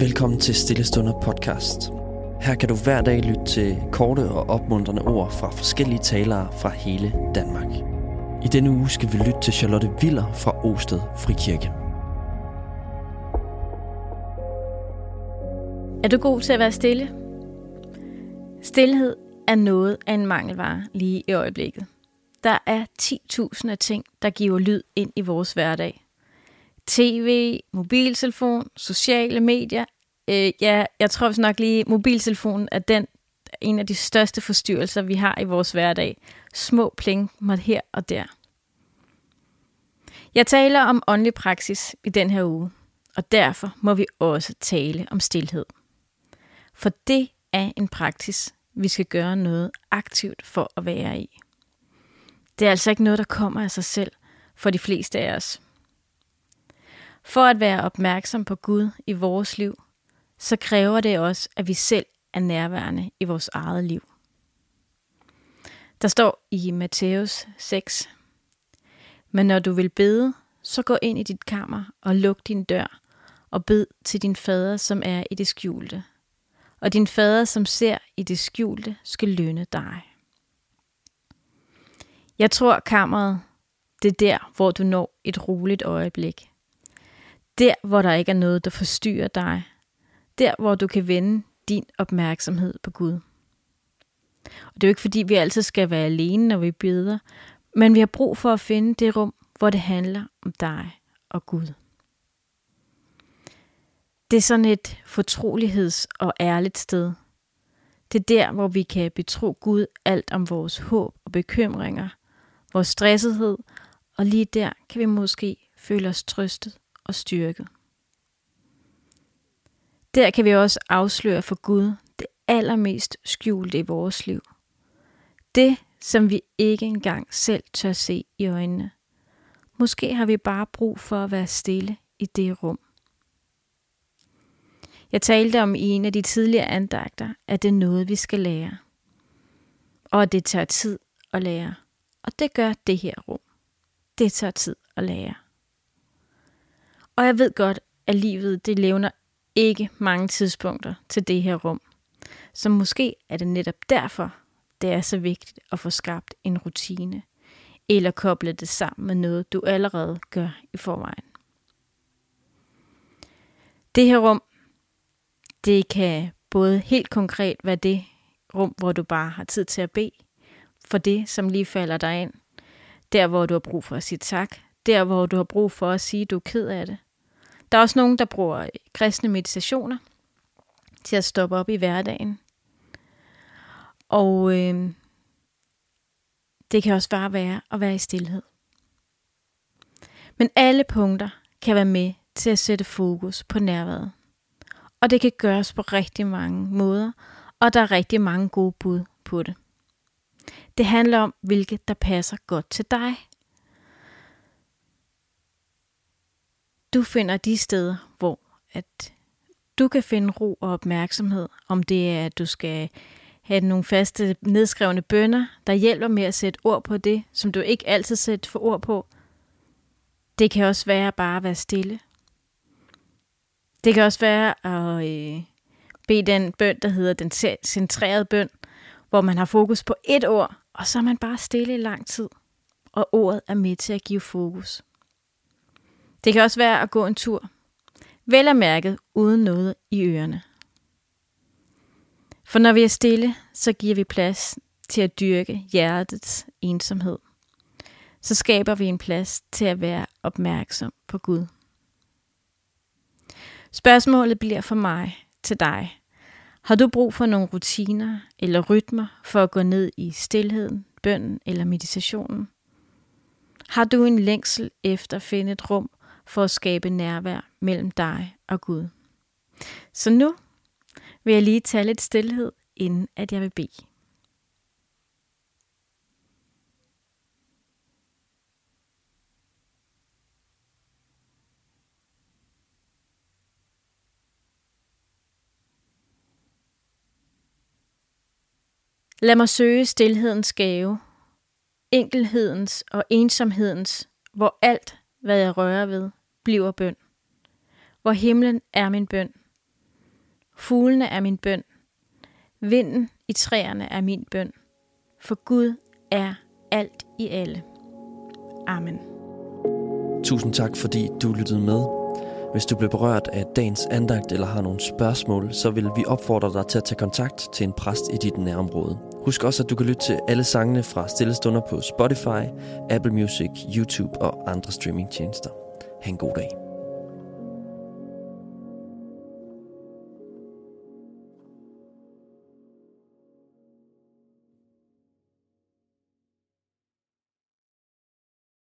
Velkommen til Stillestunder podcast. Her kan du hver dag lytte til korte og opmuntrende ord fra forskellige talere fra hele Danmark. I denne uge skal vi lytte til Charlotte Viller fra Osted Frikirke. Er du god til at være stille? Stilhed er noget af en mangelvare lige i øjeblikket. Der er 10.000 af ting, der giver lyd ind i vores hverdag. TV, mobiltelefon, sociale medier. Øh, ja, jeg tror også nok lige, mobiltelefonen er den en af de største forstyrrelser, vi har i vores hverdag. Små pling måtte her og der. Jeg taler om åndelig praksis i den her uge, og derfor må vi også tale om stillhed. For det er en praksis, vi skal gøre noget aktivt for at være i. Det er altså ikke noget, der kommer af sig selv for de fleste af os. For at være opmærksom på Gud i vores liv, så kræver det også, at vi selv er nærværende i vores eget liv. Der står i Matthæus 6, Men når du vil bede, så gå ind i dit kammer og luk din dør og bed til din fader, som er i det skjulte. Og din fader, som ser i det skjulte, skal lønne dig. Jeg tror, kammeret, det er der, hvor du når et roligt øjeblik. Der, hvor der ikke er noget, der forstyrrer dig. Der, hvor du kan vende din opmærksomhed på Gud. Og det er jo ikke, fordi vi altid skal være alene, når vi beder, men vi har brug for at finde det rum, hvor det handler om dig og Gud. Det er sådan et fortroligheds- og ærligt sted. Det er der, hvor vi kan betro Gud alt om vores håb og bekymringer, vores stressethed, og lige der kan vi måske føle os trøstet og styrket. Der kan vi også afsløre for Gud det allermest skjulte i vores liv. Det, som vi ikke engang selv tør se i øjnene. Måske har vi bare brug for at være stille i det rum. Jeg talte om i en af de tidligere andagter, at det er noget, vi skal lære. Og at det tager tid at lære. Og det gør det her rum. Det tager tid at lære. Og jeg ved godt, at livet det levner ikke mange tidspunkter til det her rum. Så måske er det netop derfor, det er så vigtigt at få skabt en rutine, eller koble det sammen med noget, du allerede gør i forvejen. Det her rum, det kan både helt konkret være det rum, hvor du bare har tid til at bede, for det, som lige falder dig ind. Der, hvor du har brug for at sige tak. Der, hvor du har brug for at sige, at du er ked af det. Der er også nogen, der bruger kristne meditationer til at stoppe op i hverdagen. Og øh, det kan også bare være at være i stillhed. Men alle punkter kan være med til at sætte fokus på nærværet. Og det kan gøres på rigtig mange måder, og der er rigtig mange gode bud på det. Det handler om, hvilket der passer godt til dig. Du finder de steder, hvor at du kan finde ro og opmærksomhed, om det er, at du skal have nogle faste nedskrevne bønder, der hjælper med at sætte ord på det, som du ikke altid sætter for ord på. Det kan også være bare at være stille. Det kan også være at øh, bede den bøn, der hedder den centrerede bøn, hvor man har fokus på et ord, og så er man bare stille i lang tid, og ordet er med til at give fokus. Det kan også være at gå en tur, vel og mærket uden noget i ørerne. For når vi er stille, så giver vi plads til at dyrke hjertets ensomhed. Så skaber vi en plads til at være opmærksom på Gud. Spørgsmålet bliver for mig til dig. Har du brug for nogle rutiner eller rytmer for at gå ned i stillheden, bønnen eller meditationen? Har du en længsel efter at finde et rum for at skabe nærvær mellem dig og Gud? Så nu vil jeg lige tage lidt stillhed, inden at jeg vil bede. Lad mig søge stillhedens gave, enkelhedens og ensomhedens, hvor alt, hvad jeg rører ved, bliver bøn. Hvor himlen er min bøn. Fuglene er min bøn. Vinden i træerne er min bøn. For Gud er alt i alle. Amen. Tusind tak, fordi du lyttede med. Hvis du blev berørt af dagens andagt eller har nogle spørgsmål, så vil vi opfordre dig til at tage kontakt til en præst i dit nærområde. Husk også, at du kan lytte til alle sangene fra Stillestunder på Spotify, Apple Music, YouTube og andre streamingtjenester. Ha' en god dag.